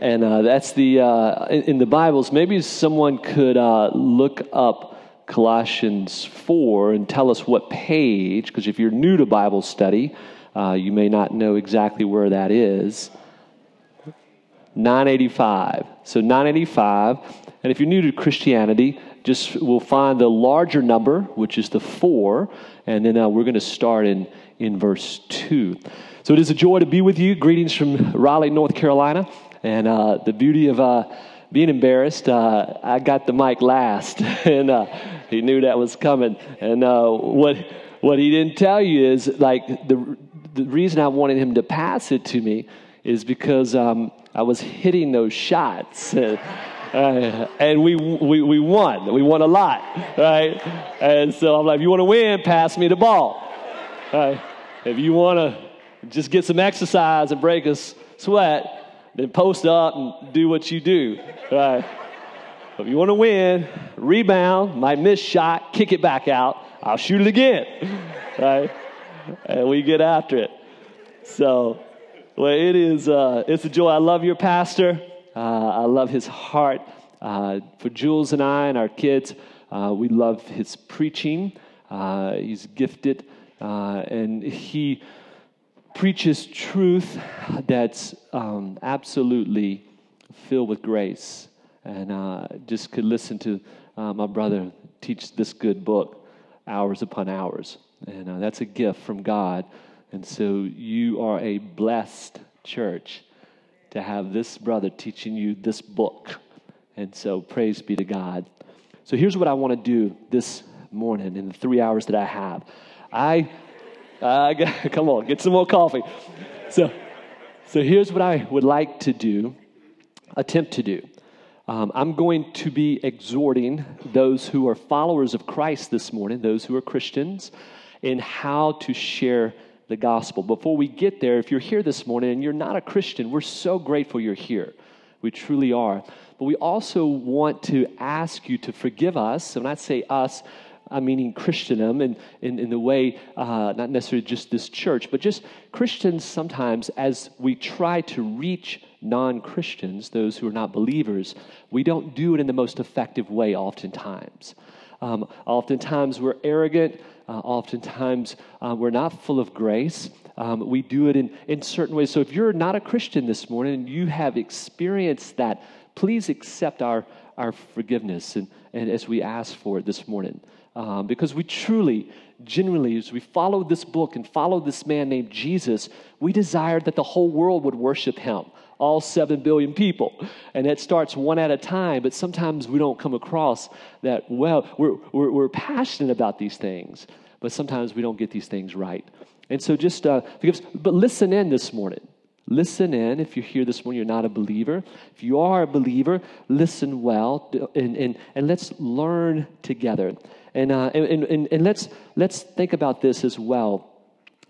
and uh, that's the uh, in, in, the Bibles. Maybe someone could uh, look up Colossians four and tell us what page, because if you're new to Bible study, uh, you may not know exactly where that is. 985. So 985. And if you're new to Christianity, just we'll find the larger number, which is the four, and then uh, we're going to start in in verse two. So it is a joy to be with you. Greetings from Raleigh, North Carolina. And uh, the beauty of uh, being embarrassed, uh, I got the mic last, and uh, he knew that was coming. And uh, what what he didn't tell you is like the the reason I wanted him to pass it to me is because um, I was hitting those shots. Uh, and we, we, we won. We won a lot, right? And so I'm like, if you want to win, pass me the ball. Right? If you want to just get some exercise and break a sweat, then post up and do what you do. Right? If you want to win, rebound, might miss shot, kick it back out. I'll shoot it again. Right? And we get after it. So, well, it is, uh, it's a joy. I love your pastor. Uh, I love his heart. Uh, for Jules and I and our kids, uh, we love his preaching. Uh, he's gifted, uh, and he preaches truth that's um, absolutely filled with grace. And uh, just could listen to uh, my brother teach this good book hours upon hours. And uh, that's a gift from God. And so you are a blessed church to have this brother teaching you this book. And so praise be to God. So here's what I want to do this morning in the three hours that I have. I uh, come on, get some more coffee. So, so here's what I would like to do, attempt to do. Um, I'm going to be exhorting those who are followers of Christ this morning, those who are Christians, in how to share the gospel. Before we get there, if you're here this morning and you're not a Christian, we're so grateful you're here. We truly are. But we also want to ask you to forgive us. And I say us, I'm meaning Christendom in, in, in the way, uh, not necessarily just this church, but just Christians sometimes, as we try to reach non Christians, those who are not believers, we don't do it in the most effective way oftentimes. Um, oftentimes we're arrogant, uh, oftentimes uh, we're not full of grace. Um, we do it in, in certain ways. So if you're not a Christian this morning and you have experienced that, please accept our, our forgiveness and, and as we ask for it this morning um, because we truly, genuinely, as we follow this book and follow this man named Jesus, we desired that the whole world would worship him, all seven billion people. And it starts one at a time, but sometimes we don't come across that, well, we're, we're, we're passionate about these things, but sometimes we don't get these things right. And so just uh, forgive us, but listen in this morning. Listen in. If you're here this morning, you're not a believer. If you are a believer, listen well and, and, and let's learn together. And, uh, and, and, and let's, let's think about this as well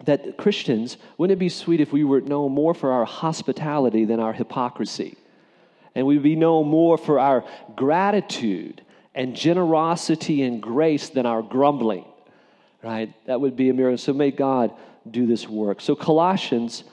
that Christians, wouldn't it be sweet if we were known more for our hospitality than our hypocrisy? And we'd be known more for our gratitude and generosity and grace than our grumbling, right? That would be a miracle. So may God do this work. So, Colossians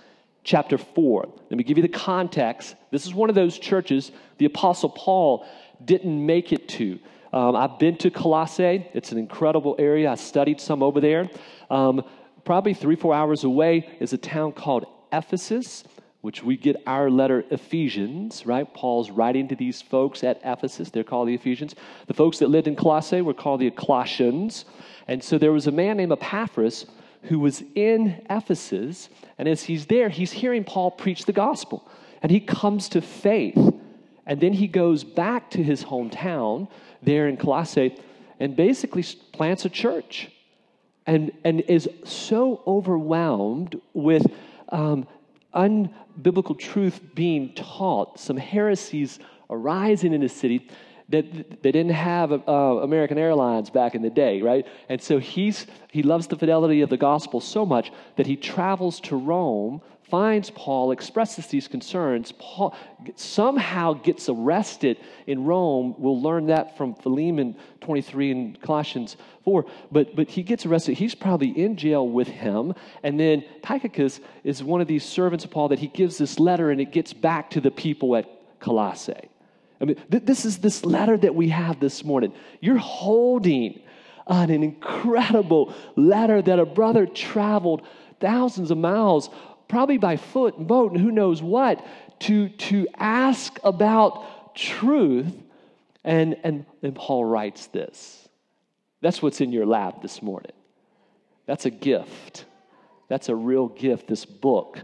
chapter 4, let me give you the context. This is one of those churches the Apostle Paul didn't make it to. Um, I've been to Colossae. It's an incredible area. I studied some over there. Um, probably three, four hours away is a town called Ephesus, which we get our letter Ephesians, right? Paul's writing to these folks at Ephesus. They're called the Ephesians. The folks that lived in Colossae were called the Colossians. And so there was a man named Epaphras who was in Ephesus. And as he's there, he's hearing Paul preach the gospel. And he comes to faith. And then he goes back to his hometown there in Colossae and basically plants a church and, and is so overwhelmed with um, unbiblical truth being taught, some heresies arising in the city that they didn't have uh, American Airlines back in the day, right? And so he's, he loves the fidelity of the gospel so much that he travels to Rome finds Paul, expresses these concerns. Paul somehow gets arrested in Rome. We'll learn that from Philemon 23 and Colossians 4. But, but he gets arrested. He's probably in jail with him. And then Tychicus is one of these servants of Paul that he gives this letter and it gets back to the people at Colossae. I mean, th- this is this letter that we have this morning. You're holding on an incredible letter that a brother traveled thousands of miles, probably by foot and boat and who knows what, to, to ask about truth. And, and, and Paul writes this. That's what's in your lap this morning. That's a gift. That's a real gift, this book,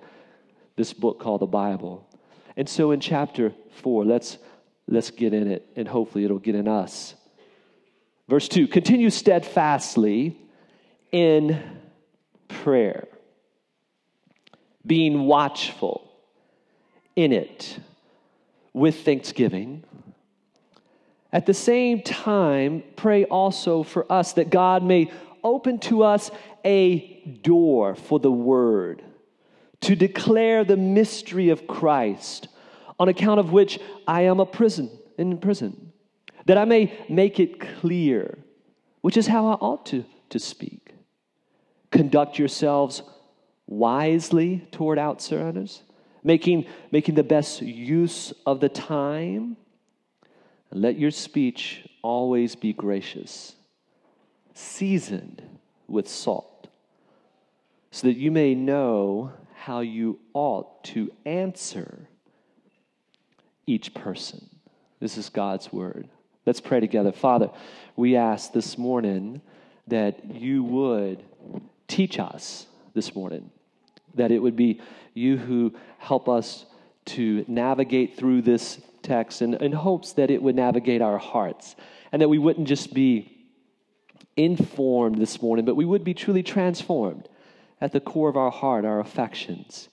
this book called the Bible. And so in chapter 4, let's, let's get in it, and hopefully it'll get in us. Verse 2 continue steadfastly in prayer, being watchful in it with thanksgiving. At the same time, pray also for us that God may open to us a door for the word to declare the mystery of Christ, on account of which I am a prison in prison, that I may make it clear, which is how I ought to, to speak. Conduct yourselves wisely toward outsiders, making, making the best use of the time. Let your speech always be gracious, seasoned with salt, so that you may know how you ought to answer each person. This is God's word. Let's pray together. Father, we ask this morning that you would teach us this morning, that it would be you who help us to navigate through this text in, in hopes that it would navigate our hearts and that we wouldn't just be informed this morning, but we would be truly transformed at the core of our heart, our affections.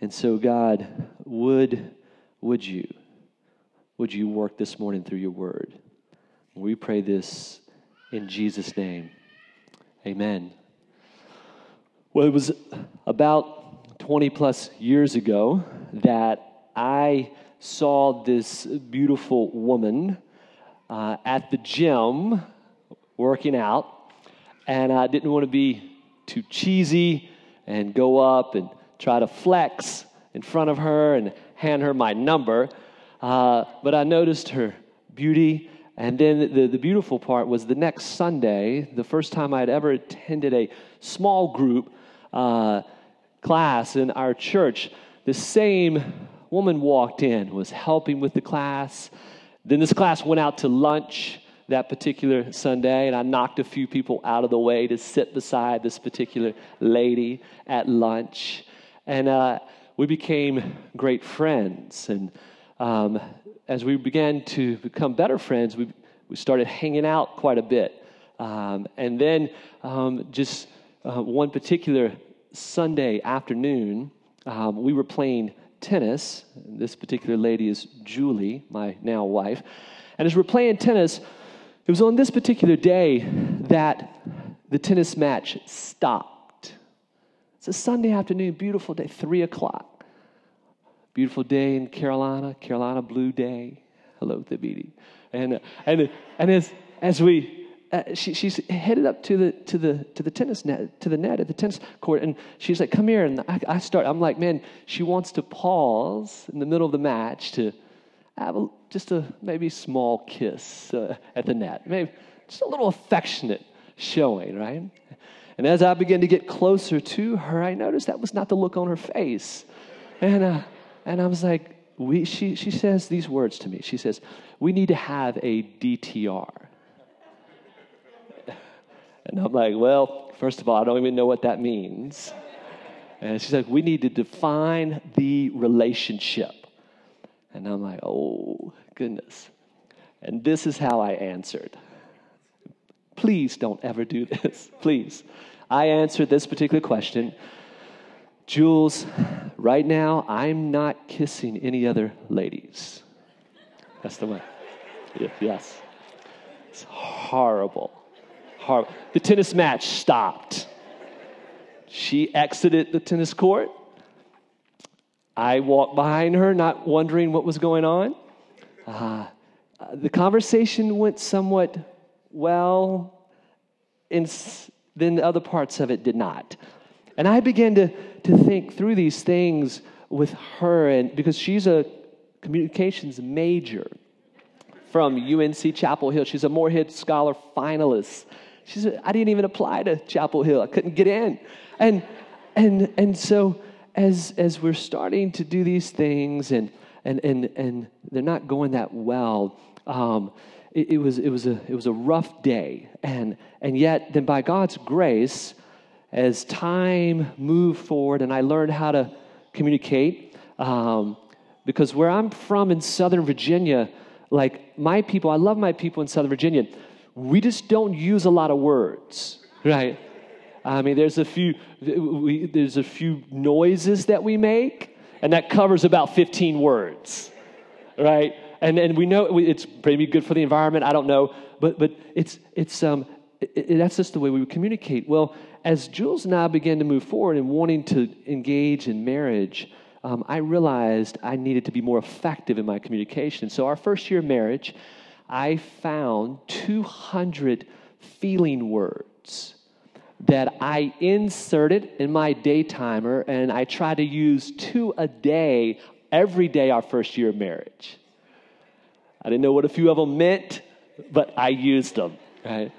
And so, God, would, would you, would you work this morning through your word? We pray this in Jesus' name. Amen. Well, it was about 20 plus years ago that I saw this beautiful woman uh, at the gym working out, and I didn't want to be too cheesy and go up and try to flex in front of her and hand her my number. Uh, but I noticed her beauty. And then the, the beautiful part was the next Sunday, the first time I had ever attended a small group uh, class in our church, the same woman walked in, was helping with the class. Then this class went out to lunch that particular Sunday, and I knocked a few people out of the way to sit beside this particular lady at lunch. And uh, we became great friends. And um, as we began to become better friends, we, we started hanging out quite a bit. Um, and then um, just uh, one particular Sunday afternoon, um, we were playing tennis. This particular lady is Julie, my now wife. And as we're playing tennis, it was on this particular day that the tennis match stopped. It's a Sunday afternoon, beautiful day, 3 o'clock. Beautiful day in Carolina, Carolina Blue Day. Hello, Thabiti. And, and, and as, as we, uh, she, she's headed up to the, to, the, to the tennis net, to the net at the tennis court, and she's like, come here. And I, I start, I'm like, man, she wants to pause in the middle of the match to have a, just a maybe small kiss uh, at the net, maybe just a little affectionate showing, right? And as I began to get closer to her, I noticed that was not the look on her face. And, uh, and I was like, we, she, she says these words to me. She says, We need to have a DTR. And I'm like, Well, first of all, I don't even know what that means. And she's like, We need to define the relationship. And I'm like, oh, goodness. And this is how I answered. Please don't ever do this. Please. I answered this particular question. Jules, right now, I'm not kissing any other ladies. That's the way. Yes. It's horrible. Horrible. The tennis match stopped. She exited the tennis court. I walked behind her, not wondering what was going on. Uh, the conversation went somewhat well, and then the other parts of it did not. And I began to, to think through these things with her, and because she's a communications major from UNC Chapel Hill. She's a Morehead Scholar finalist. She said, I didn't even apply to Chapel Hill. I couldn't get in. And and and so as as we're starting to do these things and and and and they're not going that well, um, it, it, was it was a it was a rough day. And and yet then by God's grace, as time moved forward and I learned how to communicate, um, because where I'm from in Southern Virginia, like my people, I love my people in Southern Virginia. We just don't use a lot of words, right? I mean, there's a few we, there's a few noises that we make, and that covers about 15 words, right? And and we know it's maybe good for the environment. I don't know, but but it's it's um it, it, that's just the way we communicate. Well, as Jules and I began to move forward and wanting to engage in marriage, um, I realized I needed to be more effective in my communication. So, our first year of marriage, I found 200 feeling words that I inserted in my day timer, and I tried to use two a day every day our first year of marriage. I didn't know what a few of them meant, but I used them, right?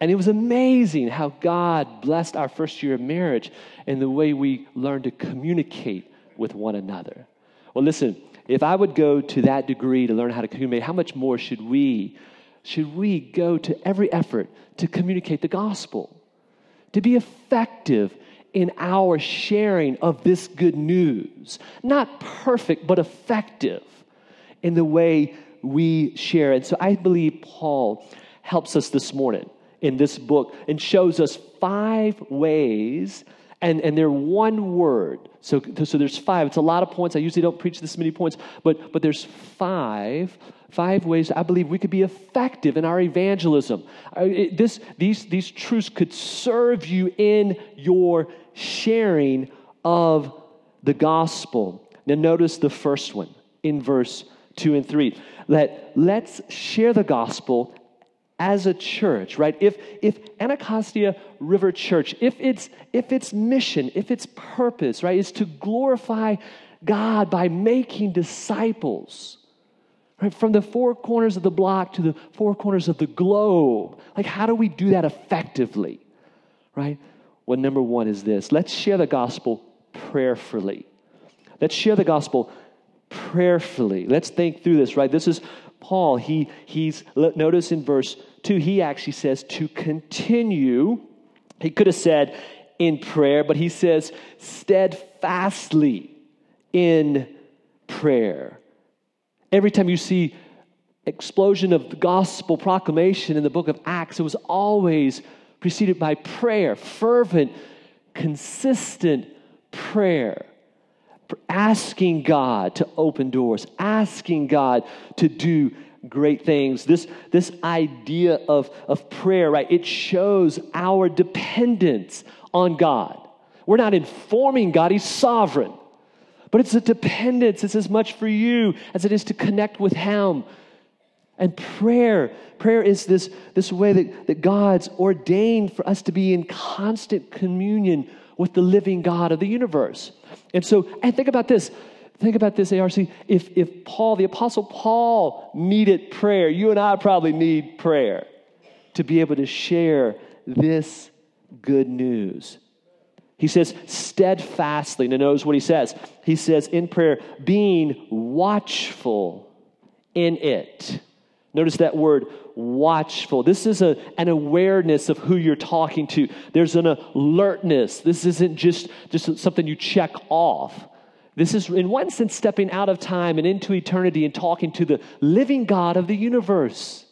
And it was amazing how God blessed our first year of marriage and the way we learned to communicate with one another. Well, listen, if I would go to that degree to learn how to communicate, how much more should we? Should we go to every effort to communicate the gospel? To be effective in our sharing of this good news. Not perfect, but effective in the way we share. And so I believe Paul helps us this morning in this book and shows us five ways and, and they're one word. So, so there's five. It's a lot of points. I usually don't preach this many points, but, but there's five, five ways I believe we could be effective in our evangelism. Uh, it, this, these, these truths could serve you in your sharing of the gospel. Now, notice the first one in verse 2 and 3. That let's share the gospel as a church, right? If if Anacostia River Church, if its if its mission, if its purpose, right, is to glorify God by making disciples, right, from the four corners of the block to the four corners of the globe. Like, how do we do that effectively, right? Well, number one is this: let's share the gospel prayerfully. Let's share the gospel prayerfully. Let's think through this, right? This is Paul, he, he's, notice in verse 2, he actually says to continue. He could have said in prayer, but he says steadfastly in prayer. Every time you see explosion of the gospel proclamation in the book of Acts, it was always preceded by prayer, fervent, consistent prayer asking God to open doors, asking God to do great things. This, this idea of, of prayer, right, it shows our dependence on God. We're not informing God, He's sovereign. But it's a dependence. It's as much for you as it is to connect with Him. And prayer, prayer is this, this way that, that God's ordained for us to be in constant communion with the living God of the universe. And so, and think about this. Think about this, ARC. If, if Paul, the Apostle Paul, needed prayer, you and I probably need prayer to be able to share this good news. He says, steadfastly. Now, notice what he says. He says, in prayer, being watchful in it. Notice that word watchful. This is a, an awareness of who you're talking to. There's an alertness. This isn't just, just something you check off. This is, in one sense, stepping out of time and into eternity and talking to the living God of the universe.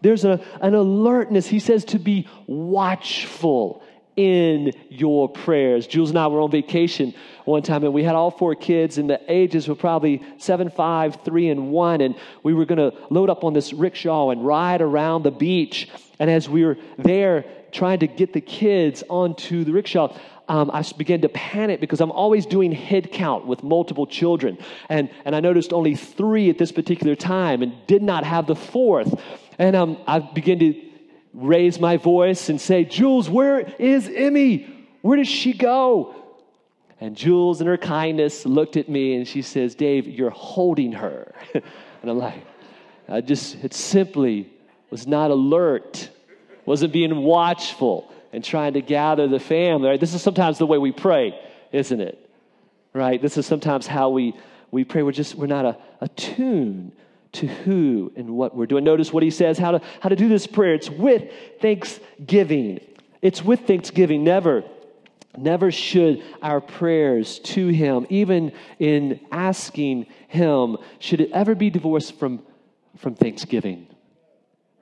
There's a, an alertness. He says to be watchful in your prayers. Jules and I were on vacation one time, and we had all four kids, and the ages were probably seven, five, three, and one. And we were going to load up on this rickshaw and ride around the beach. And as we were there trying to get the kids onto the rickshaw, um, I began to panic because I'm always doing head count with multiple children. And, and I noticed only three at this particular time and did not have the fourth. And um, I began to raise my voice and say, Jules, where is Emmy? Where does she go? And Jules, in her kindness, looked at me and she says, Dave, you're holding her. and I'm like, I just, it simply was not alert, wasn't being watchful and trying to gather the family. Right? This is sometimes the way we pray, isn't it? Right? This is sometimes how we, we pray. We're just, we're not attuned to who and what we're doing. Notice what he says, how to, how to do this prayer. It's with thanksgiving. It's with thanksgiving. Never Never should our prayers to Him, even in asking Him, should it ever be divorced from, from thanksgiving,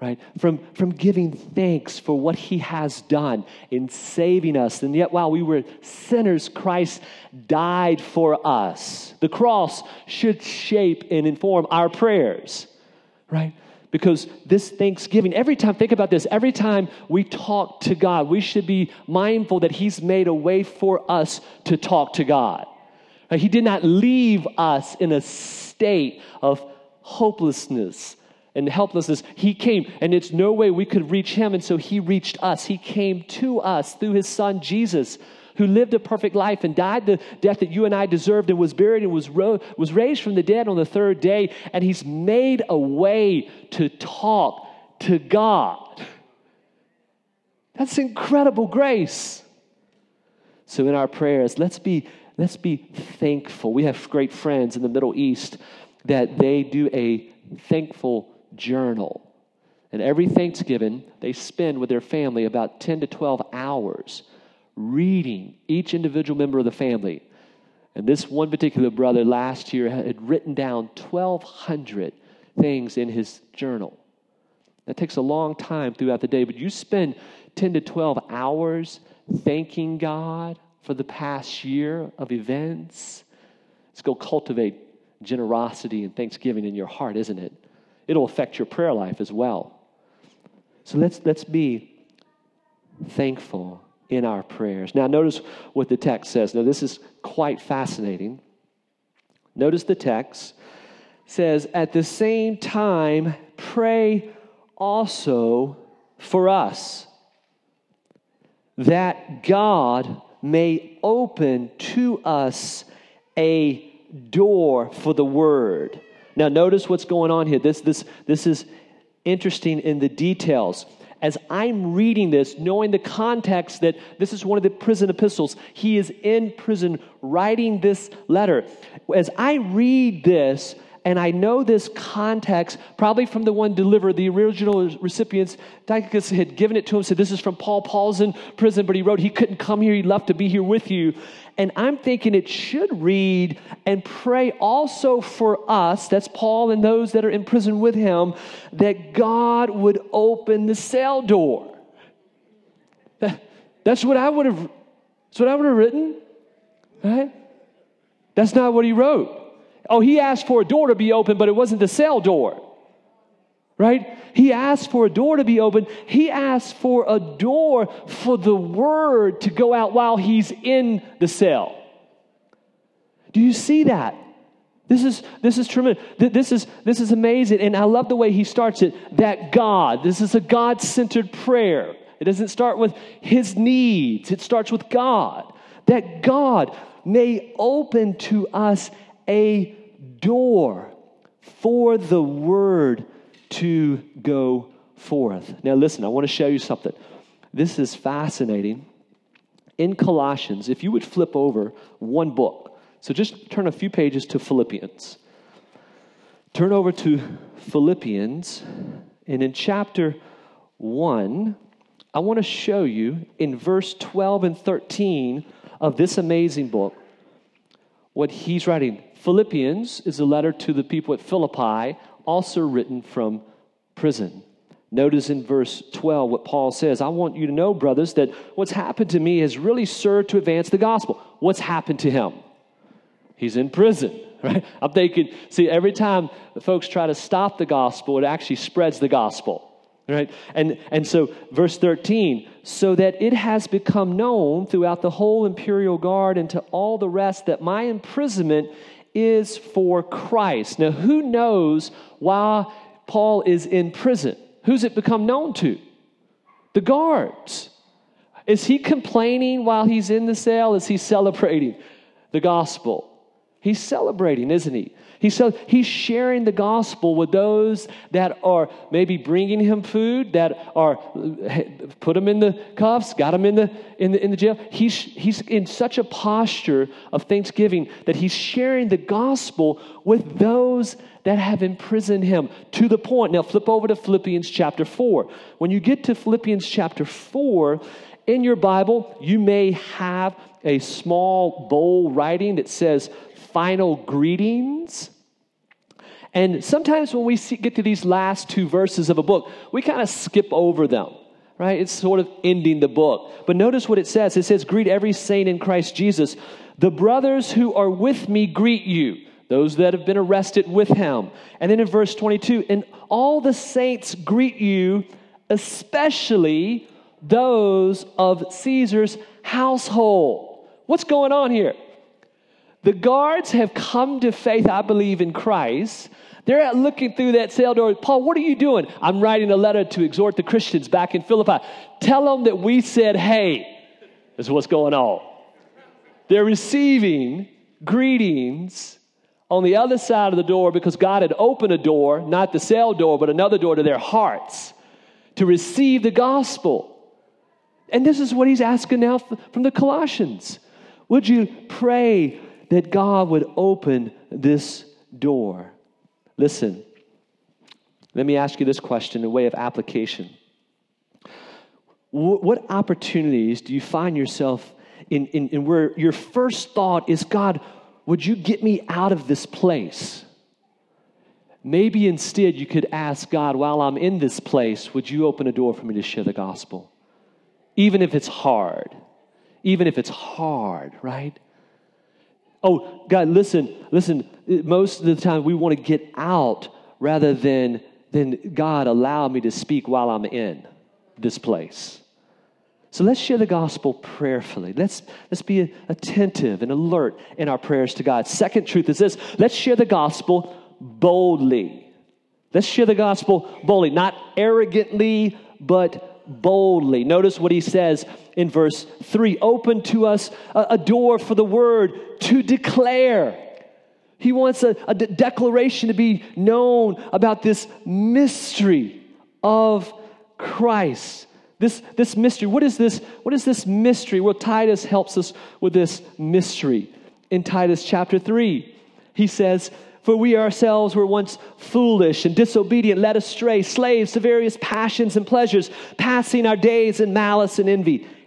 right? From, from giving thanks for what He has done in saving us. And yet, while we were sinners, Christ died for us. The cross should shape and inform our prayers, right? Because this Thanksgiving, every time, think about this, every time we talk to God, we should be mindful that He's made a way for us to talk to God. He did not leave us in a state of hopelessness and helplessness. He came, and it's no way we could reach Him, and so He reached us. He came to us through His Son Jesus who lived a perfect life and died the death that you and I deserved and was buried and was, ro- was raised from the dead on the third day. And he's made a way to talk to God. That's incredible grace. So in our prayers, let's be let's be thankful. We have great friends in the Middle East that they do a thankful journal. And every Thanksgiving, they spend with their family about 10 to 12 hours reading each individual member of the family. And this one particular brother last year had written down 1,200 things in his journal. That takes a long time throughout the day, but you spend 10 to 12 hours thanking God for the past year of events. Let's go cultivate generosity and thanksgiving in your heart, isn't it? It'll affect your prayer life as well. So let's, let's be thankful in our prayers. Now, notice what the text says. Now, this is quite fascinating. Notice the text says, At the same time, pray also for us, that God may open to us a door for the word. Now, notice what's going on here. This, this, this is interesting in the details as I'm reading this, knowing the context that this is one of the prison epistles, he is in prison writing this letter. As I read this, and I know this context probably from the one delivered, the original recipients. Tychicus had given it to him, said, This is from Paul. Paul's in prison, but he wrote he couldn't come here. He left to be here with you. And I'm thinking it should read and pray also for us, that's Paul and those that are in prison with him, that God would open the cell door. That's what I would have, that's what I would have written. Right? That's not what he wrote. Oh, he asked for a door to be open, but it wasn't the cell door. Right? He asked for a door to be open. He asked for a door for the word to go out while he's in the cell. Do you see that? This is this is tremendous. This is this is amazing, and I love the way he starts it. That God. This is a God-centered prayer. It doesn't start with his needs. It starts with God. That God may open to us a door for the word to go forth. Now, listen, I want to show you something. This is fascinating. In Colossians, if you would flip over one book, so just turn a few pages to Philippians. Turn over to Philippians, and in chapter 1, I want to show you in verse 12 and 13 of this amazing book what he's writing. Philippians is a letter to the people at Philippi, also written from prison. Notice in verse 12 what Paul says I want you to know, brothers, that what's happened to me has really served to advance the gospel. What's happened to him? He's in prison, right? I'm thinking, see, every time folks try to stop the gospel, it actually spreads the gospel right and and so verse 13so that it has become known throughout the whole imperial guard and to all the rest that my imprisonment is for christ. Now who knows why paul is in prison? Who's it become known to? The guards. Is he complaining while he's in the cell? Is he celebrating the gospel. He's celebrating, isn't he? He's, so, he's sharing the gospel with those that are maybe bringing him food, that are eh, put him in the cuffs, got him in the, in the, in the jail. He's, he's in such a posture of thanksgiving that he's sharing the gospel with those that have imprisoned him to the point. Now, flip over to Philippians chapter 4. When you get to Philippians chapter 4, in your Bible, you may have a small bold writing that says final greetings. And sometimes when we see, get to these last two verses of a book, we kind of skip over them, right? It's sort of ending the book. But notice what it says it says, Greet every saint in Christ Jesus. The brothers who are with me greet you, those that have been arrested with him. And then in verse 22, and all the saints greet you, especially those of Caesar's household. What's going on here? The guards have come to faith, I believe, in Christ. They're looking through that cell door. Paul, what are you doing? I'm writing a letter to exhort the Christians back in Philippi. Tell them that we said, hey, this is what's going on. They're receiving greetings on the other side of the door because God had opened a door, not the cell door, but another door to their hearts to receive the gospel. And this is what he's asking now from the Colossians. Would you pray that God would open this door. Listen, let me ask you this question in way of application. What opportunities do you find yourself in, in, in where your first thought is, God, would you get me out of this place? Maybe instead you could ask God, while I'm in this place, would you open a door for me to share the gospel? Even if it's hard. Even if it's hard, right? Oh, God, listen, listen. Most of the time we want to get out rather than, than God allow me to speak while I'm in this place. So let's share the gospel prayerfully. Let's, let's be attentive and alert in our prayers to God. Second truth is this let's share the gospel boldly. Let's share the gospel boldly, not arrogantly, but boldly. Notice what he says in verse 3 open to us a, a door for the word to declare. He wants a, a de- declaration to be known about this mystery of Christ. This, this mystery. What is this? What is this mystery? Well, Titus helps us with this mystery. In Titus chapter 3, he says, for we ourselves were once foolish and disobedient, led astray, slaves to various passions and pleasures, passing our days in malice and envy,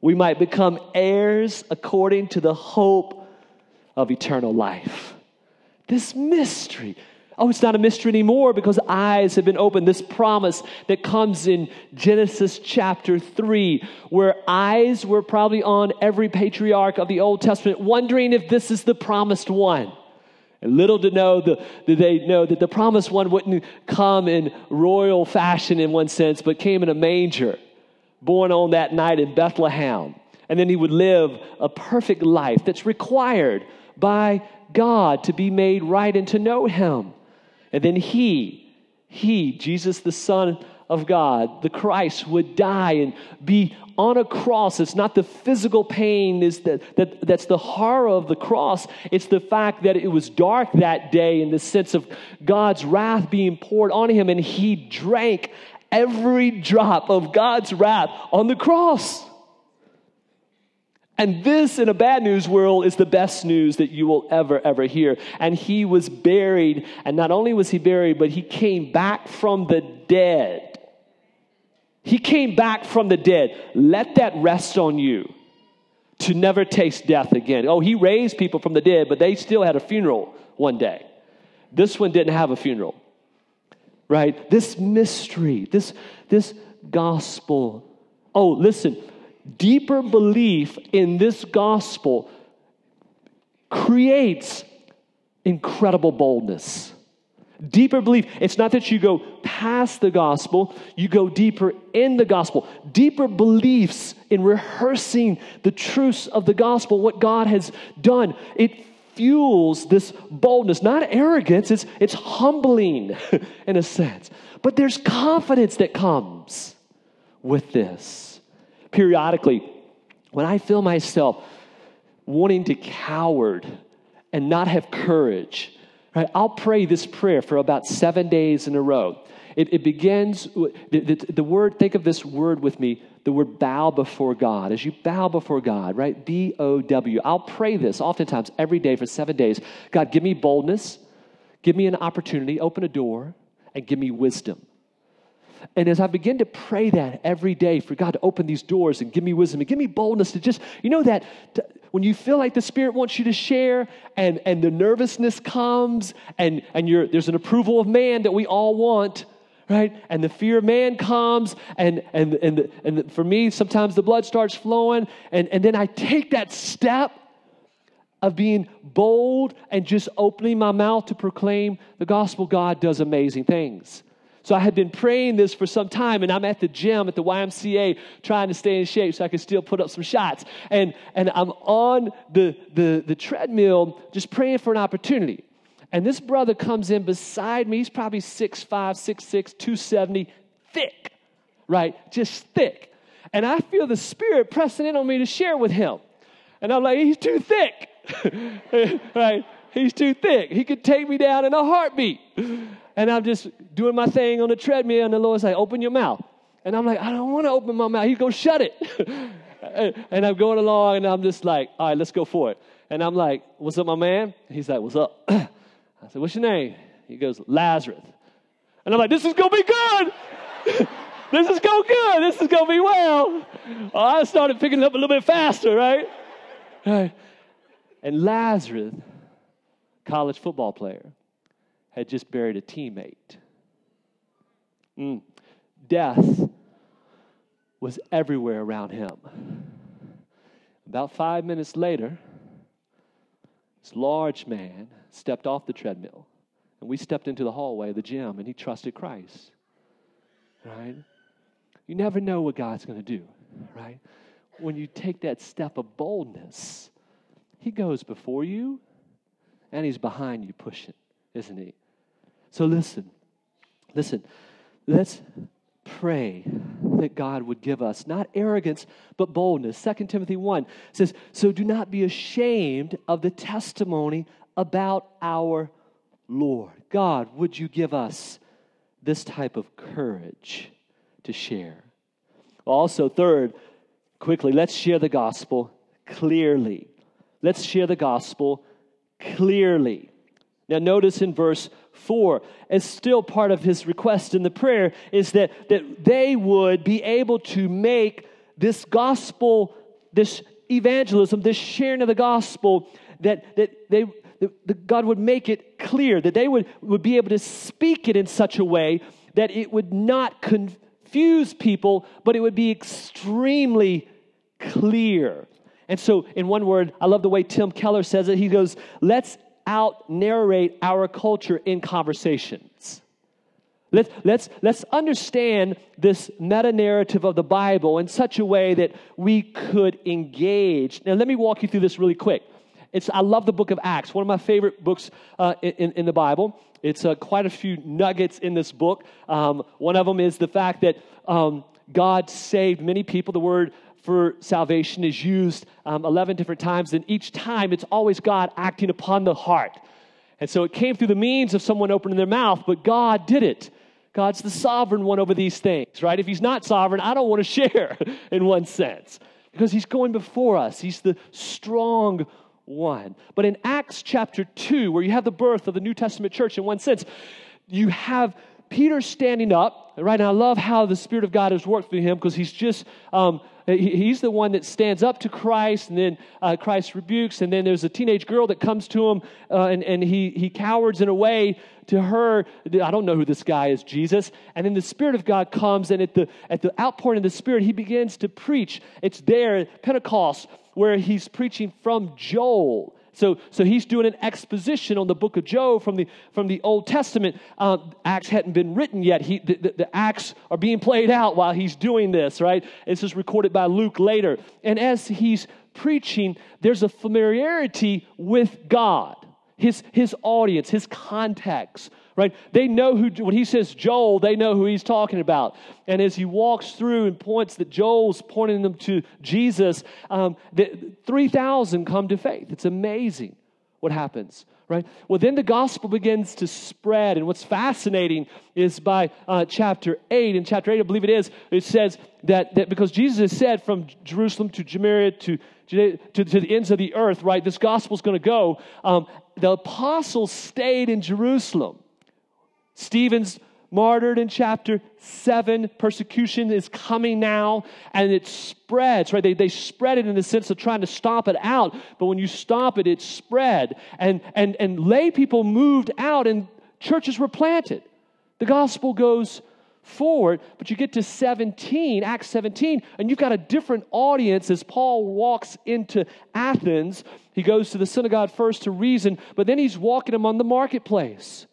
we might become heirs according to the hope of eternal life. This mystery. Oh, it's not a mystery anymore because eyes have been opened. This promise that comes in Genesis chapter 3, where eyes were probably on every patriarch of the Old Testament, wondering if this is the promised one. And little to know the, did they know that the promised one wouldn't come in royal fashion in one sense, but came in a manger, born on that night in Bethlehem. And then he would live a perfect life that's required by God to be made right and to know him. And then he, he, Jesus the Son of God, the Christ, would die and be on a cross. It's not the physical pain is that, that, that's the horror of the cross. It's the fact that it was dark that day in the sense of God's wrath being poured on him, and he drank every drop of God's wrath on the cross. And this, in a bad news world, is the best news that you will ever, ever hear. And he was buried, and not only was he buried, but he came back from the dead he came back from the dead. Let that rest on you to never taste death again. Oh, he raised people from the dead, but they still had a funeral one day. This one didn't have a funeral. Right? This mystery, this, this gospel. Oh, listen, deeper belief in this gospel creates incredible boldness. Deeper belief. It's not that you go past the gospel, you go deeper in the gospel. Deeper beliefs in rehearsing the truths of the gospel, what God has done. It fuels this boldness, not arrogance, it's, it's humbling in a sense. But there's confidence that comes with this. Periodically, when I feel myself wanting to coward and not have courage, right, I'll pray this prayer for about seven days in a row. It, it begins, the, the, the word, think of this word with me, the word bow before God. As you bow before God, right? B O W. I'll pray this oftentimes every day for seven days. God, give me boldness, give me an opportunity, open a door, and give me wisdom. And as I begin to pray that every day for God to open these doors and give me wisdom and give me boldness to just, you know, that to, when you feel like the Spirit wants you to share and, and the nervousness comes and, and you're, there's an approval of man that we all want, right? And the fear of man comes, and and and and for me, sometimes the blood starts flowing, and and then I take that step of being bold and just opening my mouth to proclaim the gospel. God does amazing things. So I had been praying this for some time, and I'm at the gym at the YMCA trying to stay in shape so I can still put up some shots. And, and I'm on the, the, the treadmill just praying for an opportunity. And this brother comes in beside me. He's probably 6'5, 6'6, 270, thick, right? Just thick. And I feel the Spirit pressing in on me to share with him. And I'm like, he's too thick, right? He's too thick. He could take me down in a heartbeat. And I'm just doing my thing on the treadmill, and the Lord's like, open your mouth. And I'm like, I don't want to open my mouth. He's going to shut it. and I'm going along, and I'm just like, all right, let's go for it. And I'm like, what's up, my man? He's like, what's up? I said, What's your name? He goes, Lazarus. And I'm like, This is going to be good. this is going good. This is going to be well. Oh, I started picking it up a little bit faster, right? right? And Lazarus, college football player, had just buried a teammate. Mm. Death was everywhere around him. About five minutes later, this large man stepped off the treadmill and we stepped into the hallway of the gym and he trusted Christ. Right? You never know what God's going to do, right? When you take that step of boldness, he goes before you and he's behind you pushing, isn't he? So listen, listen, let's pray that God would give us not arrogance, but boldness. 2 Timothy 1 says, So do not be ashamed of the testimony about our Lord. God, would you give us this type of courage to share? Also, third, quickly, let's share the gospel clearly. Let's share the gospel clearly. Now, notice in verse 4, as still part of his request in the prayer, is that, that they would be able to make this gospel, this evangelism, this sharing of the gospel, that, that they, that, God would make it clear, that they would, would be able to speak it in such a way that it would not confuse people, but it would be extremely clear. And so, in one word, I love the way Tim Keller says it. He goes, Let's out narrate our culture in conversations. Let's, let's, let's understand this meta narrative of the Bible in such a way that we could engage. Now, let me walk you through this really quick. It's, I love the book of Acts, one of my favorite books uh, in, in the Bible. It's uh, quite a few nuggets in this book. Um, one of them is the fact that um, God saved many people. The word for salvation is used um, 11 different times, and each time it's always God acting upon the heart. And so it came through the means of someone opening their mouth, but God did it. God's the sovereign one over these things, right? If He's not sovereign, I don't want to share in one sense because He's going before us. He's the strong 1. But in Acts chapter 2, where you have the birth of the New Testament church in one sense, you have Peter standing up, right? And I love how the Spirit of God has worked through him because he's just, um, he's the one that stands up to Christ, and then uh, Christ rebukes, and then there's a teenage girl that comes to him, uh, and, and he, he cowards in a way to her. I don't know who this guy is, Jesus. And then the Spirit of God comes, and at the, at the outpouring of the Spirit, he begins to preach. It's there Pentecost where he's preaching from Joel. So, so he's doing an exposition on the book of Job from the, from the Old Testament. Uh, Acts hadn't been written yet. He, the, the, the, Acts are being played out while he's doing this, right? This is recorded by Luke later. And as he's preaching, there's a familiarity with God, his, his audience, his context, right? They know who, when he says Joel, they know who he's talking about. And as he walks through and points that Joel's pointing them to Jesus, um, 3,000 come to faith. It's amazing what happens right? Well, then the gospel begins to spread. And what's fascinating is by uh, chapter 8, in chapter 8, I believe it is, it says that, that because Jesus has said from Jerusalem to Samaria to, to, to, the ends of the earth, right, this gospel is going to go, um, the apostles stayed in Jerusalem. Stephen's martyred in chapter 7. Persecution is coming now, and it spreads, right? They, they spread it in the sense of trying to stop it out, but when you stop it, it spread. And, and, and lay people moved out, and churches were planted. The gospel goes forward, but you get to 17, Acts 17, and you've got a different audience as Paul walks into Athens. He goes to the synagogue first to reason, but then he's walking among the marketplace.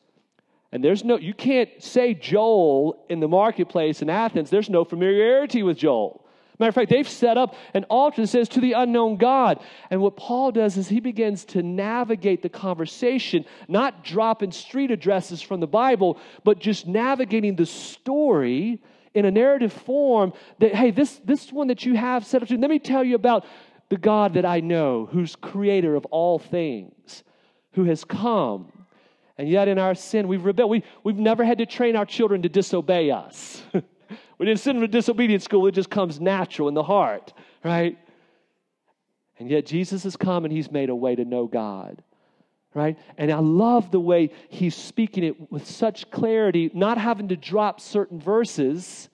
And there's no, you can't say Joel in the marketplace in Athens. There's no familiarity with Joel. Matter of fact, they've set up an altar that says to the unknown God. And what Paul does is he begins to navigate the conversation, not dropping street addresses from the Bible, but just navigating the story in a narrative form that, hey, this, this one that you have set up to, let me tell you about the God that I know, who's creator of all things, who has come and yet, in our sin, we've rebelled. We, we've never had to train our children to disobey us. we didn't send them to disobedience school, it just comes natural in the heart, right? And yet, Jesus has come and he's made a way to know God, right? And I love the way he's speaking it with such clarity, not having to drop certain verses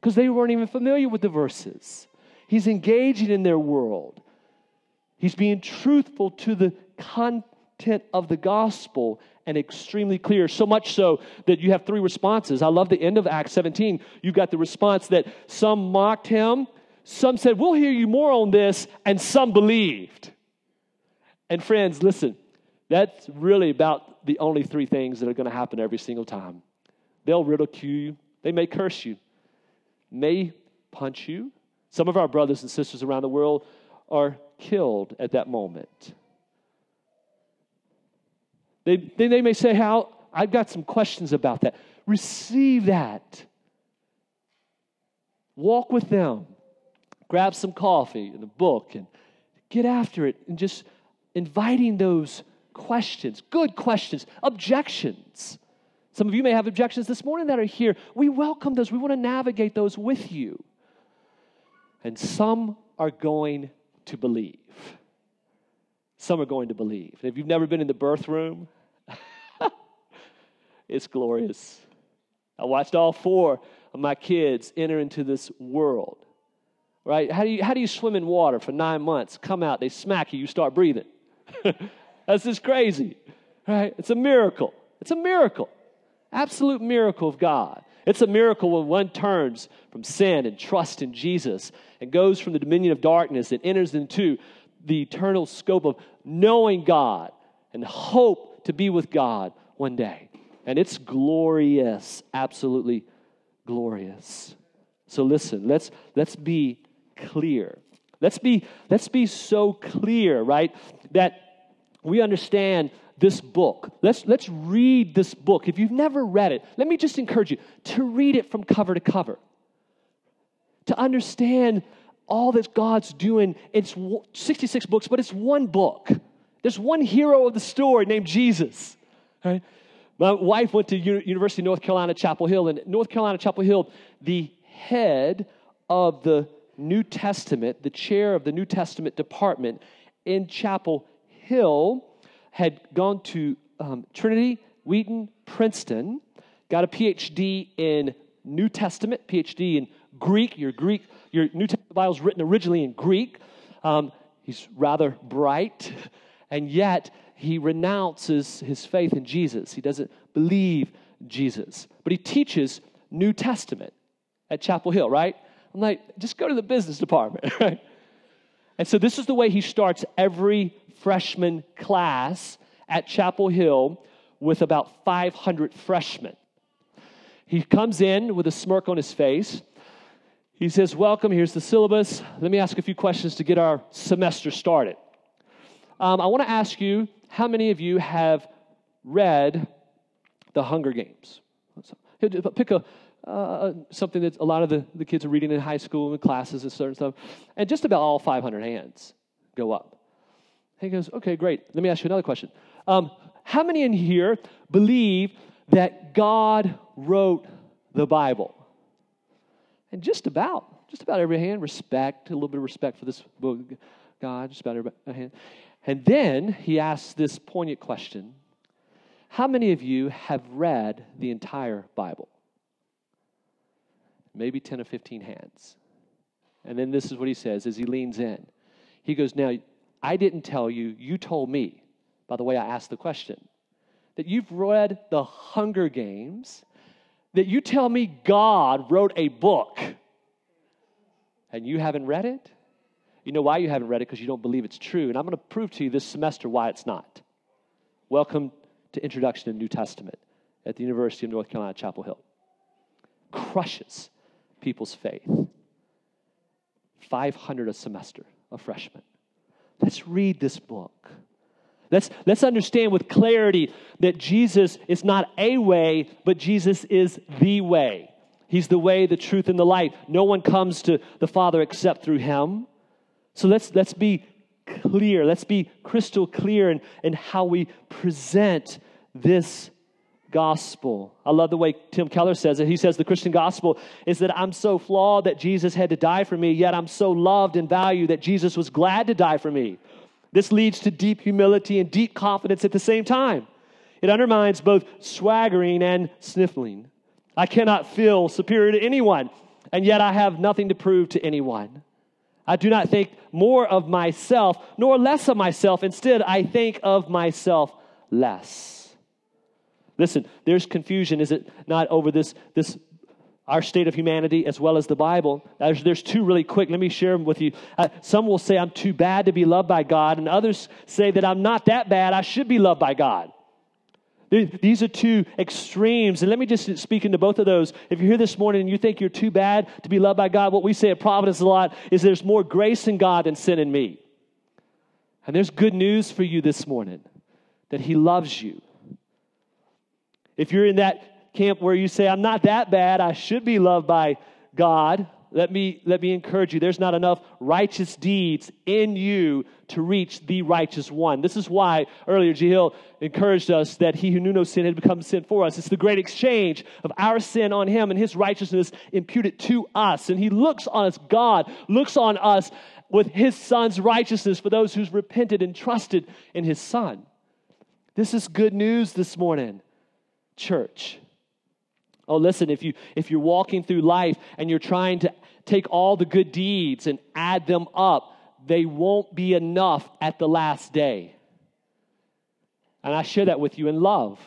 because they weren't even familiar with the verses. He's engaging in their world. He's being truthful to the content of the gospel and extremely clear. So much so that you have three responses. I love the end of Acts 17. You've got the response that some mocked him, some said, We'll hear you more on this, and some believed. And friends, listen, that's really about the only three things that are going to happen every single time. They'll ridicule you, they may curse you, may punch you. Some of our brothers and sisters around the world are killed at that moment. They, they, they may say, How? I've got some questions about that. Receive that. Walk with them. Grab some coffee and a book and get after it and just inviting those questions, good questions, objections. Some of you may have objections this morning that are here. We welcome those. We want to navigate those with you. And some are going to believe. Some are going to believe. if you've never been in the birth room, it's glorious. I watched all four of my kids enter into this world. Right? How do you, how do you swim in water for nine months? Come out, they smack you, you start breathing. That's just crazy. Right? It's a miracle. It's a miracle. Absolute miracle of God. It's a miracle when one turns from sin and trust in Jesus and goes from the dominion of darkness and enters into the eternal scope of knowing God and hope to be with God one day. And it's glorious, absolutely glorious. So listen, let's let's be clear. Let's be let's be so clear, right? That we understand this book. Let's let's read this book. If you've never read it, let me just encourage you to read it from cover to cover. To understand all that God's doing. It's 66 books, but it's one book. There's one hero of the story named Jesus. Right? My wife went to University of North Carolina, Chapel Hill, and North Carolina, Chapel Hill, the head of the New Testament, the chair of the New Testament department in Chapel Hill, had gone to um, Trinity, Wheaton, Princeton, got a PhD in New Testament, PhD in Greek. Your Greek, your New Testament Bible is written originally in Greek. Um, he's rather bright, and yet he renounces his faith in Jesus. He doesn't believe Jesus, but he teaches New Testament at Chapel Hill. Right? I'm like, just go to the business department, right? And so this is the way he starts every freshman class at Chapel Hill with about 500 freshmen. He comes in with a smirk on his face. He says, Welcome, here's the syllabus. Let me ask a few questions to get our semester started. Um, I want to ask you how many of you have read The Hunger Games? Pick a, uh, something that a lot of the, the kids are reading in high school and classes and certain stuff. And just about all 500 hands go up. He goes, Okay, great. Let me ask you another question. Um, how many in here believe that God wrote the Bible? And just about, just about every hand, respect, a little bit of respect for this book, God, just about every hand. And then he asks this poignant question How many of you have read the entire Bible? Maybe 10 or 15 hands. And then this is what he says as he leans in. He goes, Now, I didn't tell you, you told me, by the way I asked the question, that you've read the Hunger Games, that you tell me God wrote a book, and you haven't read it? You know why you haven't read it? Because you don't believe it's true. And I'm going to prove to you this semester why it's not. Welcome to Introduction to New Testament at the University of North Carolina, Chapel Hill. Crushes people's faith. 500 a semester, a freshman. Let's read this book. Let's, let's understand with clarity that Jesus is not a way, but Jesus is the way. He's the way, the truth, and the light. No one comes to the Father except through him. So let's, let's be clear. Let's be crystal clear in, in how we present this gospel. I love the way Tim Keller says it. He says the Christian gospel is that I'm so flawed that Jesus had to die for me, yet I'm so loved and valued that Jesus was glad to die for me. This leads to deep humility and deep confidence at the same time. It undermines both swaggering and sniffling. I cannot feel superior to anyone, and yet I have nothing to prove to anyone. I do not think more of myself nor less of myself. Instead, I think of myself less. Listen, there's confusion, is it not, over this, this our state of humanity as well as the Bible. There's, two really quick. Let me share them with you. Uh, some will say I'm too bad to be loved by God, and others say that I'm not that bad. I should be loved by God. These are two extremes. And let me just speak into both of those. If you're here this morning and you think you're too bad to be loved by God, what we say at Providence a lot is there's more grace in God than sin in me. And there's good news for you this morning that He loves you. If you're in that camp where you say, I'm not that bad, I should be loved by God, let me, let me encourage you. There's not enough righteous deeds in you to reach the righteous one. This is why earlier G. Hill encouraged us that he who knew no sin had become sin for us. It's the great exchange of our sin on him and his righteousness imputed to us. And he looks on us, God looks on us with his son's righteousness for those who's repented and trusted in his son. This is good news this morning church. Oh, listen, if, you, if you're walking through life and you're trying to take all the good deeds and add them up, they won't be enough at the last day. And I share that with you in love.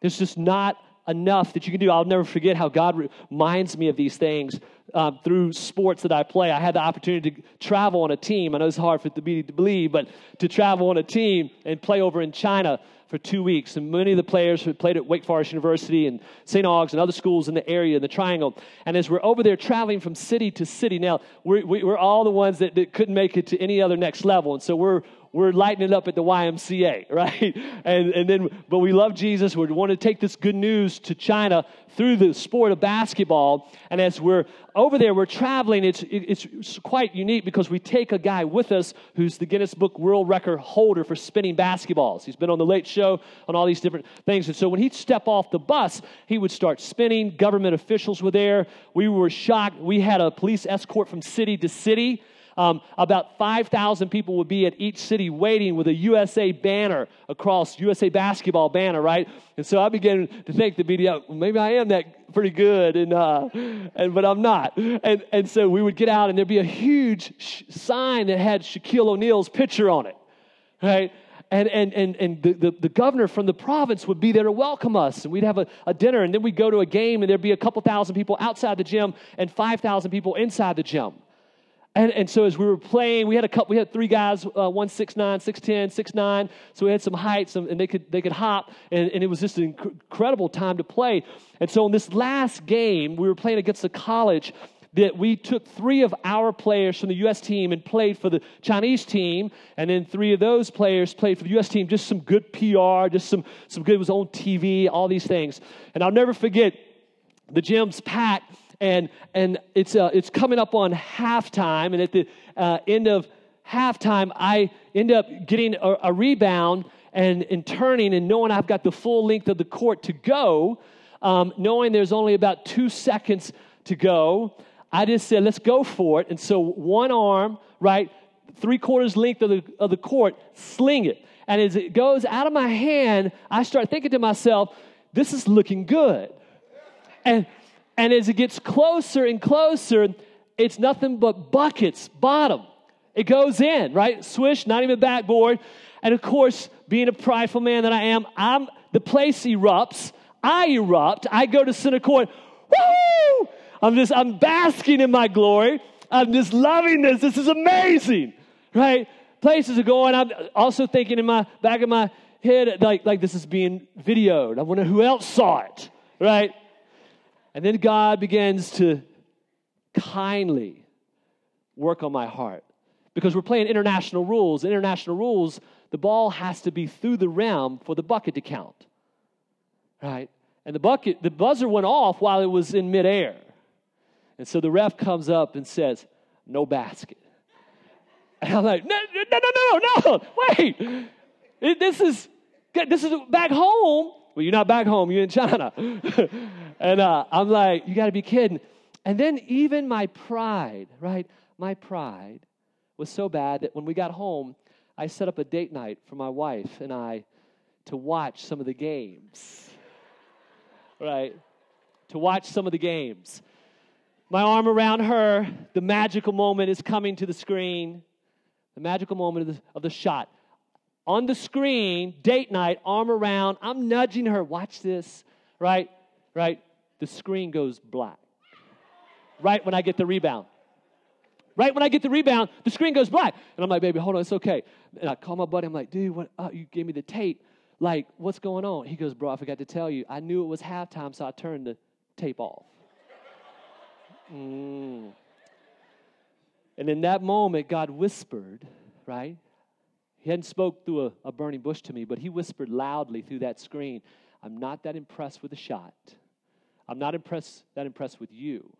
There's just not enough that you can do. I'll never forget how God reminds me of these things um, through sports that I play. I had the opportunity to travel on a team. I know it's hard for it to, be, to believe, but to travel on a team and play over in China for two weeks. And many of the players who played at Wake Forest University and St. Aug's and other schools in the area, in the Triangle. And as we're over there traveling from city to city, now we're, we're all the ones that, that couldn't make it to any other next level. And so we're, we're lighting it up at the YMCA, right? And, and then, but we love Jesus. We want to take this good news to China through the sport of basketball. And as we're over there, we're traveling. It's, it's quite unique because we take a guy with us who's the Guinness Book World Record holder for spinning basketballs. He's been on the Late Show, on all these different things. And so when he'd step off the bus, he would start spinning. Government officials were there. We were shocked. We had a police escort from city to city um, about 5,000 people would be at each city waiting with a USA banner across, USA basketball banner, right? And so I began to think the media, maybe I am that pretty good, and, uh, and but I'm not. And, and so we would get out, and there'd be a huge sh- sign that had Shaquille O'Neal's picture on it, right? and, and, and, and the, the, the, governor from the province would be there to welcome us. And we'd have a, a, dinner, and then we'd go to a game, and there'd be a couple thousand people outside the gym and 5,000 people inside the gym. And, and so as we were playing, we had a couple, we had three guys, uh, one six nine, six ten, six nine. So we had some heights, and, and they could they could hop, and, and it was just an inc- incredible time to play. And so in this last game, we were playing against a college that we took three of our players from the U.S. team and played for the Chinese team, and then three of those players played for the U.S. team. Just some good PR, just some some good. It was on TV, all these things. And I'll never forget the gym's packed and and it's uh, it's coming up on halftime, and at the uh, end of halftime, I end up getting a, a rebound and, and turning and knowing I've got the full length of the court to go, um, knowing there's only about two seconds to go. I just said, let's go for it. And so one arm, right, three quarters length of the, of the court, sling it. And as it goes out of my hand, I start thinking to myself, this is looking good. And and as it gets closer and closer, it's nothing but buckets, bottom. It goes in, right? Swish, not even backboard. And of course, being a prideful man that I am, I'm the place erupts. I erupt. I go to center court. Woo! I'm just, I'm basking in my glory. I'm just loving this. This is amazing, right? Places are going. I'm also thinking in my back of my head, like, like this is being videoed. I wonder who else saw it, right? And then God begins to kindly work on my heart. Because we're playing international rules. International rules, the ball has to be through the rim for the bucket to count. Right? And the bucket, the buzzer went off while it was in midair. And so the ref comes up and says, No basket. And I'm like, No, no, no, no, no, wait. This is this is back home well, you're not back home, you're in China. and uh, I'm like, you got to be kidding. And then even my pride, right? My pride was so bad that when we got home, I set up a date night for my wife and I to watch some of the games. right? To watch some of the games. My arm around her, the magical moment is coming to the screen. The magical moment of the, of the shot on the screen, date night, arm around. I'm nudging her. Watch this, right? Right? The screen goes black. Right when I get the rebound. Right when I get the rebound, the screen goes black. And I'm like, baby, hold on, it's okay. And I call my buddy. I'm like, dude, what, uh, you gave me the tape. Like, what's going on? He goes, bro, I forgot to tell you. I knew it was halftime, so I turned the tape off. Mm. And in that moment, God whispered, right? He hadn't spoke through a, a burning bush to me, but he whispered loudly through that screen, I'm not that impressed with the shot. I'm not impressed that impressed with you.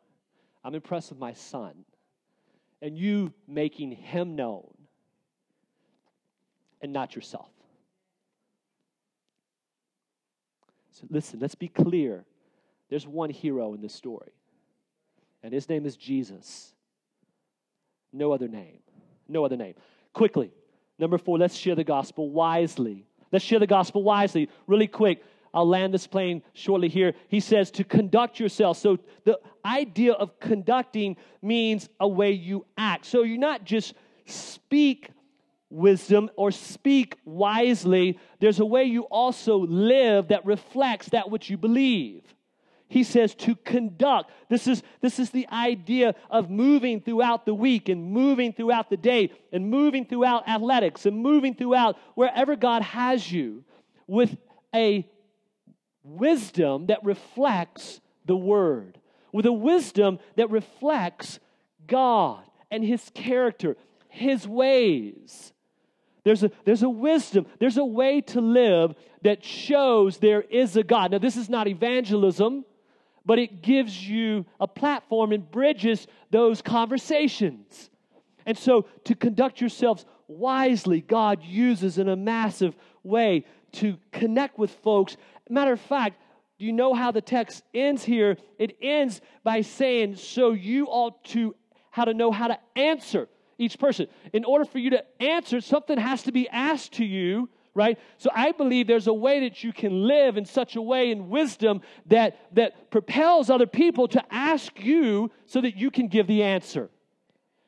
I'm impressed with my son. And you making him known and not yourself. So listen, let's be clear. There's one hero in this story, and his name is Jesus. No other name. No other name. Quickly, Number four, let's share the gospel wisely. Let's share the gospel wisely. Really quick, I'll land this plane shortly here. He says to conduct yourself. So the idea of conducting means a way you act. So you're not just speak wisdom or speak wisely, there's a way you also live that reflects that which you believe he says to conduct. This is, this is the idea of moving throughout the week and moving throughout the day and moving throughout athletics and moving throughout wherever God has you with a wisdom that reflects the Word, with a wisdom that reflects God and His character, His ways. There's a, there's a wisdom, there's a way to live that shows there is a God. Now, this is not evangelism but it gives you a platform and bridges those conversations. And so, to conduct yourselves wisely, God uses in a massive way to connect with folks. Matter of fact, do you know how the text ends here? It ends by saying, So you ought to how to know how to answer each person. In order for you to answer, something has to be asked to you right? So I believe there's a way that you can live in such a way in wisdom that, that propels other people to ask you so that you can give the answer.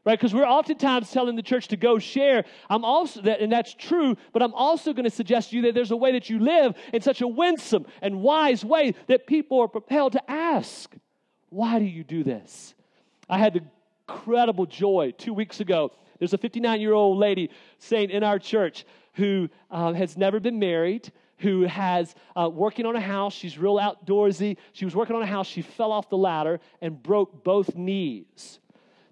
Right? Because we're oftentimes telling the church to go share. I'm also that, and that's true, but I'm also going to suggest to you that there's a way that you live in such a winsome and wise way that people are propelled to ask, why do you do this? I had the incredible joy. Two weeks ago, there's a 59 year old lady saying in our church who uh, has never been married who has uh, working on a house. She's real outdoorsy. She was working on a house. She fell off the ladder and broke both knees.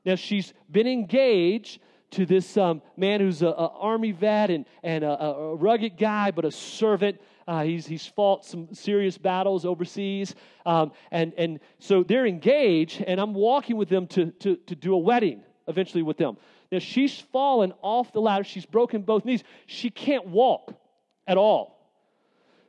Now she's been engaged to this um, man who's an army vet and, and a, a, rugged guy, but a servant. Uh, he's, he's fought some serious battles overseas. Um, and, and so they're engaged, and I'm walking with them to, to, to do a wedding eventually with them. Now, she's fallen off the ladder. She's broken both knees. She can't walk at all.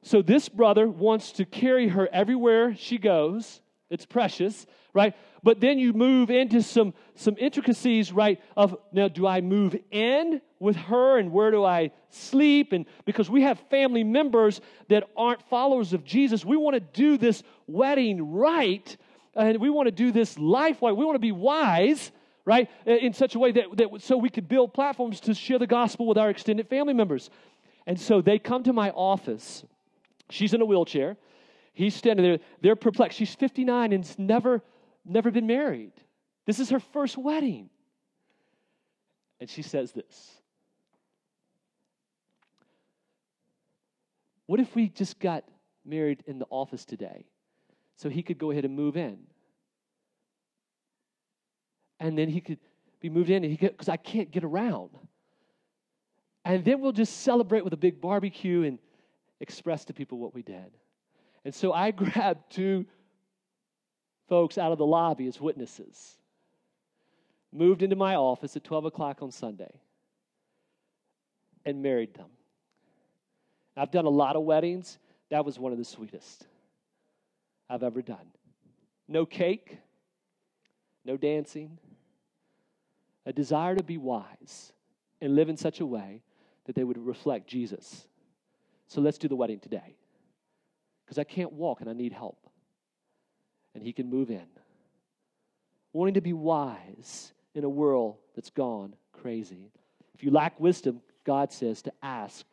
So this brother wants to carry her everywhere she goes. It's precious, right? But then you move into some some intricacies, right? Of now, do I move in with her, and where do I sleep? And because we have family members that aren't followers of Jesus, we want to do this wedding right, and we want to do this life right. We want to be wise, right? In such a way that, that so we could build platforms to share the gospel with our extended family members. And so they come to my office She's in a wheelchair. He's standing there. They're perplexed. She's 59 and's never, never been married. This is her first wedding. And she says this What if we just got married in the office today so he could go ahead and move in? And then he could be moved in, because I can't get around. And then we'll just celebrate with a big barbecue and express to people what we did. And so I grabbed two folks out of the lobby as witnesses, moved into my office at 12 o'clock on Sunday, and married them. I've done a lot of weddings. That was one of the sweetest I've ever done. No cake, no dancing, a desire to be wise and live in such a way that they would reflect Jesus so let's do the wedding today. Because I can't walk and I need help. And he can move in. Wanting to be wise in a world that's gone crazy. If you lack wisdom, God says to ask.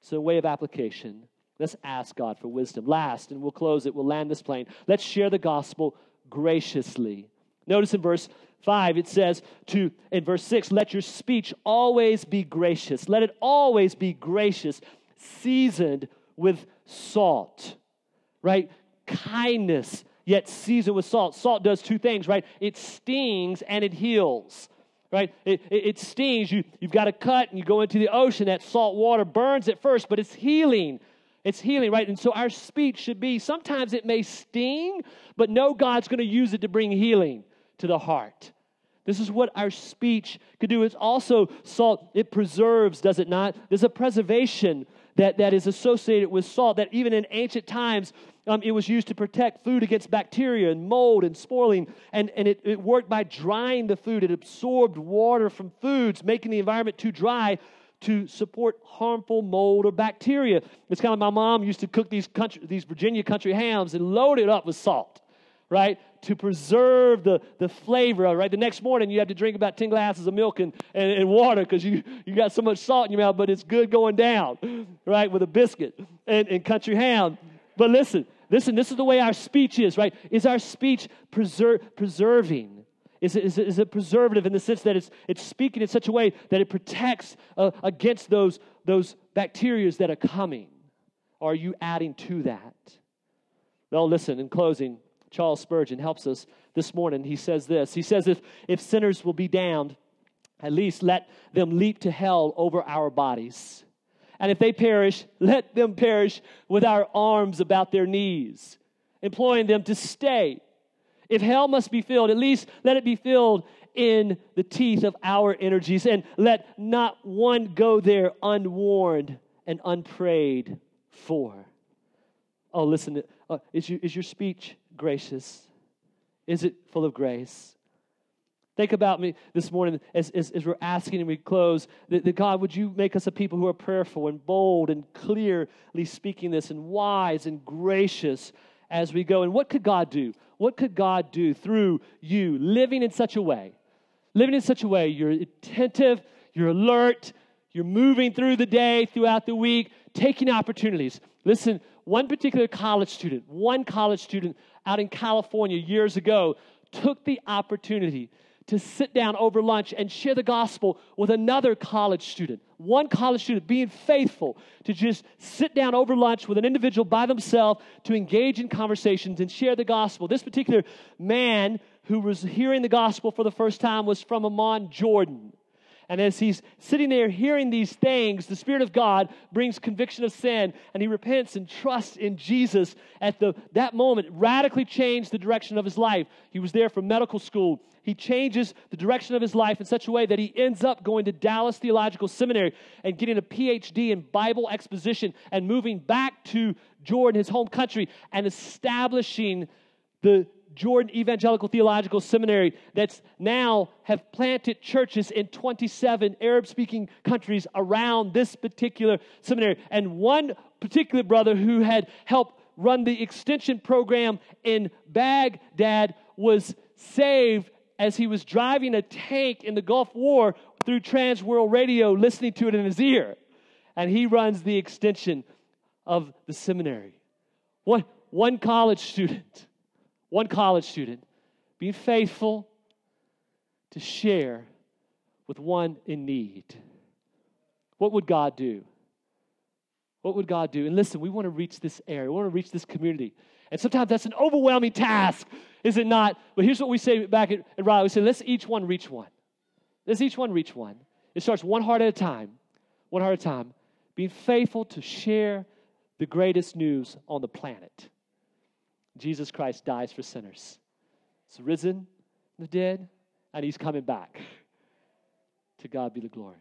So, a way of application, let's ask God for wisdom. Last, and we'll close it, we'll land this plane. Let's share the gospel graciously. Notice in verse 5 it says to in verse 6 let your speech always be gracious let it always be gracious seasoned with salt, right? Kindness, yet seasoned with salt. Salt does two things, right? It stings and it heals, right? It, it, it stings. You, you've got a cut and you go into the ocean. That salt water burns at first, but it's healing. It's healing, right? And so our speech should be sometimes it may sting, but no, God's going to use it to bring healing to the heart. This is what our speech could do. It's also salt, it preserves, does it not? There's a preservation that, that is associated with salt, that even in ancient times, um, it was used to protect food against bacteria and mold and spoiling. And, and it, it worked by drying the food. It absorbed water from foods, making the environment too dry to support harmful mold or bacteria. It's kind of my mom used to cook these, country, these Virginia country hams and load it up with salt right? To preserve the, the flavor, right? The next morning you have to drink about 10 glasses of milk and, and, and water because you, you got so much salt in your mouth, but it's good going down, right? With a biscuit and, and country ham. But listen, listen, this is the way our speech is, right? Is our speech preser- preserving? Is it, is, it, is it preservative in the sense that it's, it's speaking in such a way that it protects uh, against those, those bacteria that are coming? Are you adding to that? Well, listen, in closing, Charles Spurgeon helps us this morning. He says this He says, If, if sinners will be damned, at least let them leap to hell over our bodies. And if they perish, let them perish with our arms about their knees, imploring them to stay. If hell must be filled, at least let it be filled in the teeth of our energies, and let not one go there unwarned and unprayed for. Oh, listen, uh, is, your, is your speech gracious? Is it full of grace? Think about me this morning as, as, as we're asking and we close that, that, God, would you make us a people who are prayerful and bold and clearly speaking this and wise and gracious as we go? And what could God do? What could God do through you living in such a way? Living in such a way you're attentive, you're alert, you're moving through the day, throughout the week, taking opportunities. Listen, one particular college student, one college student out in California years ago, took the opportunity to sit down over lunch and share the gospel with another college student. One college student being faithful to just sit down over lunch with an individual by themselves to engage in conversations and share the gospel. This particular man who was hearing the gospel for the first time was from Amman, Jordan. And as he's sitting there hearing these things, the Spirit of God brings conviction of sin, and he repents and trusts in Jesus at the, that moment, radically changed the direction of his life. He was there for medical school. He changes the direction of his life in such a way that he ends up going to Dallas Theological Seminary and getting a PhD in Bible exposition and moving back to Jordan, his home country, and establishing the Jordan Evangelical Theological Seminary that's now have planted churches in 27 Arab speaking countries around this particular seminary. And one particular brother who had helped run the extension program in Baghdad was saved as he was driving a tank in the Gulf War through Trans World Radio, listening to it in his ear. And he runs the extension of the seminary. One, one college student one college student, being faithful to share with one in need. What would God do? What would God do? And listen, we want to reach this area, we want to reach this community. And sometimes that's an overwhelming task, is it not? But here's what we say back at, at Raleigh we say, let's each one reach one. Let's each one reach one. It starts one heart at a time, one heart at a time, being faithful to share the greatest news on the planet. Jesus Christ dies for sinners. He's risen from the dead, and he's coming back. To God be the glory.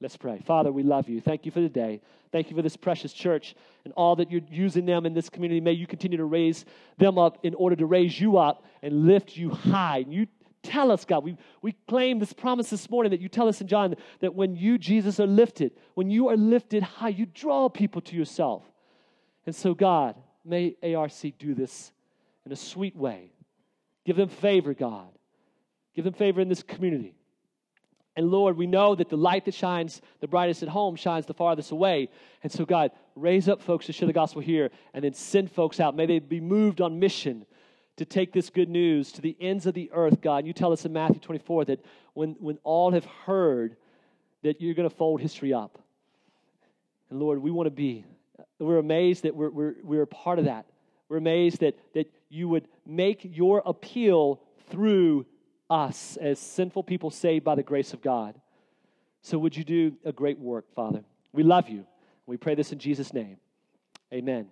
Let's pray. Father, we love you. Thank you for the day. Thank you for this precious church and all that you're using them in this community. May you continue to raise them up in order to raise you up and lift you high. And you tell us, God, we, we claim this promise this morning that you tell us in John that when you, Jesus, are lifted, when you are lifted high, you draw people to yourself. And so, God, may ARC do this in a sweet way. Give them favor, God. Give them favor in this community. And Lord, we know that the light that shines the brightest at home shines the farthest away. And so, God, raise up folks to share the gospel here and then send folks out. May they be moved on mission to take this good news to the ends of the earth, God. And you tell us in Matthew 24 that when, when all have heard, that you're going to fold history up. And Lord, we want to be. We're amazed that we're, we're, we're a part of that. We're amazed that, that you would make your appeal through us as sinful people saved by the grace of God. So, would you do a great work, Father? We love you. We pray this in Jesus' name. Amen.